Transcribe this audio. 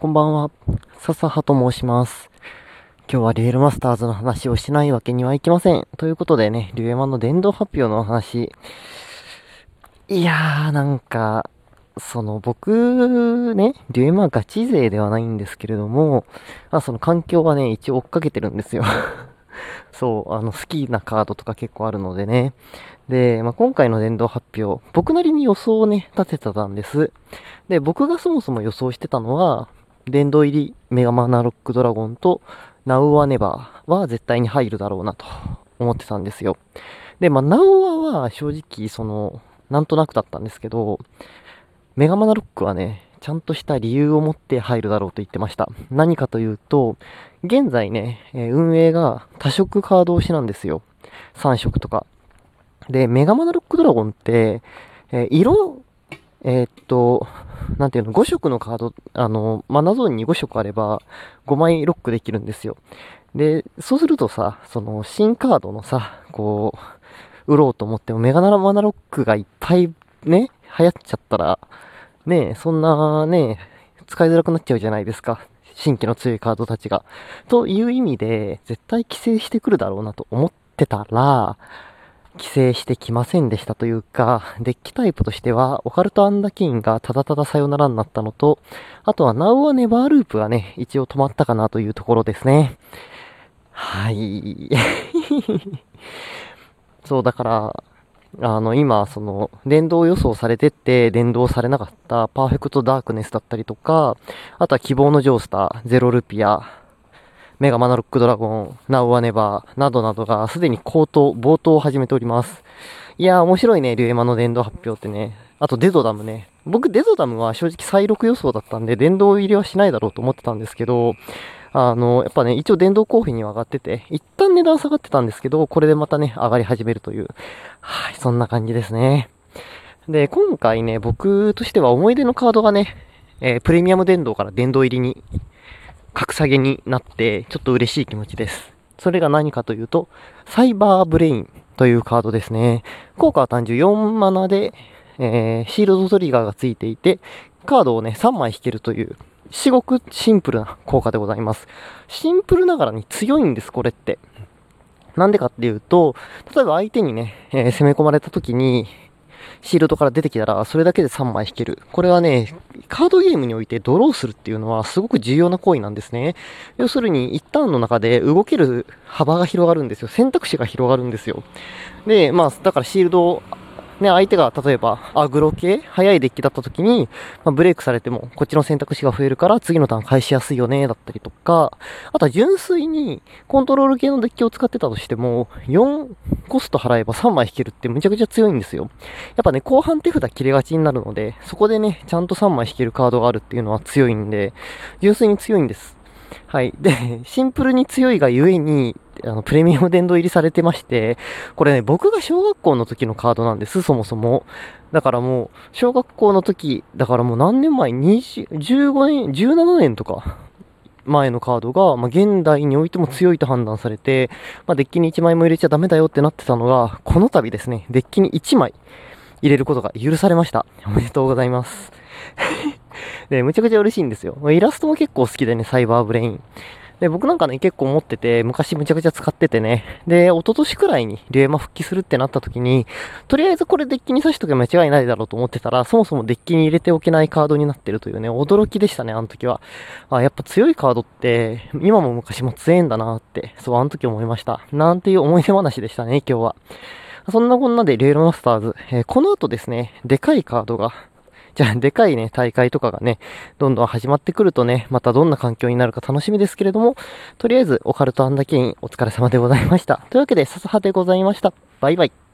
こんばんは。笹葉と申します。今日はリエルマスターズの話をしないわけにはいきません。ということでね、リュエマの電動発表の話。いやー、なんか、その僕、ね、リュエマガチ勢ではないんですけれども、あその環境はね、一応追っかけてるんですよ。そう、あの、好きなカードとか結構あるのでね。で、まあ、今回の電動発表、僕なりに予想をね、立ててたんです。で、僕がそもそも予想してたのは、殿堂入りメガマナロックドラゴンとナウアネバーは絶対に入るだろうなと思ってたんですよ。で、まあ、ナウアは正直、その、なんとなくだったんですけど、メガマナロックはね、ちゃんとした理由を持って入るだろうと言ってました。何かというと、現在ね、運営が多色カード推しなんですよ。3色とか。で、メガマナロックドラゴンって、えー、色、えー、っと、なんていうの、5色のカード、あの、マナゾーンに5色あれば、5枚ロックできるんですよ。で、そうするとさ、その、新カードのさ、こう、売ろうと思っても、メガナラマナロックがいっぱいね、流行っちゃったら、ね、そんなね、使いづらくなっちゃうじゃないですか。新規の強いカードたちが。という意味で、絶対規制してくるだろうなと思ってたら、規制してきませんでしたというか、デッキタイプとしては、オカルトアンダキーンがただたださよならになったのと、あとはナウはネバーループがね、一応止まったかなというところですね。はい。そう、だから、あの、今、その、電動予想されてって、電動されなかったパーフェクトダークネスだったりとか、あとは希望のジョースター、ゼロルピア、メガマナロックドラゴン、ナウアネバーなどなどがすでに高騰、冒頭を始めております。いやー面白いね、リュエマの電動発表ってね。あとデゾダムね。僕デゾダムは正直再録予想だったんで、電動入りはしないだろうと思ってたんですけど、あの、やっぱね、一応電動コーヒーには上がってて、一旦値段下がってたんですけど、これでまたね、上がり始めるという。はい、そんな感じですね。で、今回ね、僕としては思い出のカードがね、えー、プレミアム電動から電動入りに格下げになって、ちょっと嬉しい気持ちです。それが何かというと、サイバーブレインというカードですね。効果は単純4マナで、えー、シールドトリガーがついていて、カードをね、3枚引けるという、至極シンプルな効果でございます。シンプルながらに強いんです、これって。なんでかっていうと、例えば相手にね、えー、攻め込まれた時に、シールドから出てきたら、それだけで3枚引ける。これはね、カードゲームにおいてドローするっていうのはすごく重要な行為なんですね。要するに、一旦の中で動ける幅が広がるんですよ。選択肢が広がるんですよ。で、まあ、だからシールドね、相手が例えばアグロ系、速いデッキだった時に、まあ、ブレイクされてもこっちの選択肢が増えるから次のターン返しやすいよね、だったりとか、あとは純粋にコントロール系のデッキを使ってたとしても、4コスト払えば3枚引けるってむちゃくちゃ強いんですよ。やっぱね、後半手札切れがちになるので、そこでね、ちゃんと3枚引けるカードがあるっていうのは強いんで、純粋に強いんです。はい。で、シンプルに強いがゆえに、あの、プレミアム殿堂入りされてまして、これね、僕が小学校の時のカードなんです、そもそも。だからもう、小学校の時、だからもう何年前 ?20、15年、17年とか、前のカードが、まあ、現代においても強いと判断されて、まあ、デッキに1枚も入れちゃダメだよってなってたのが、この度ですね、デッキに1枚入れることが許されました。おめでとうございます。で、むちゃくちゃ嬉しいんですよ。イラストも結構好きでね、サイバーブレイン。で、僕なんかね、結構持ってて、昔むちゃくちゃ使っててね。で、一昨年くらいにリュエマ復帰するってなった時に、とりあえずこれデッキに刺しとけば間違いないだろうと思ってたら、そもそもデッキに入れておけないカードになってるというね、驚きでしたね、あの時は。あ、やっぱ強いカードって、今も昔も強いんだなって、そう、あの時思いました。なんていう思い出話でしたね、今日は。そんなこんなで、レールマスターズ、えー、この後ですね、でかいカードが、じゃあ、でかいね、大会とかがね、どんどん始まってくるとね、またどんな環境になるか楽しみですけれども、とりあえず、オカルトアンダケイン、お疲れ様でございました。というわけで、笹葉でございました。バイバイ。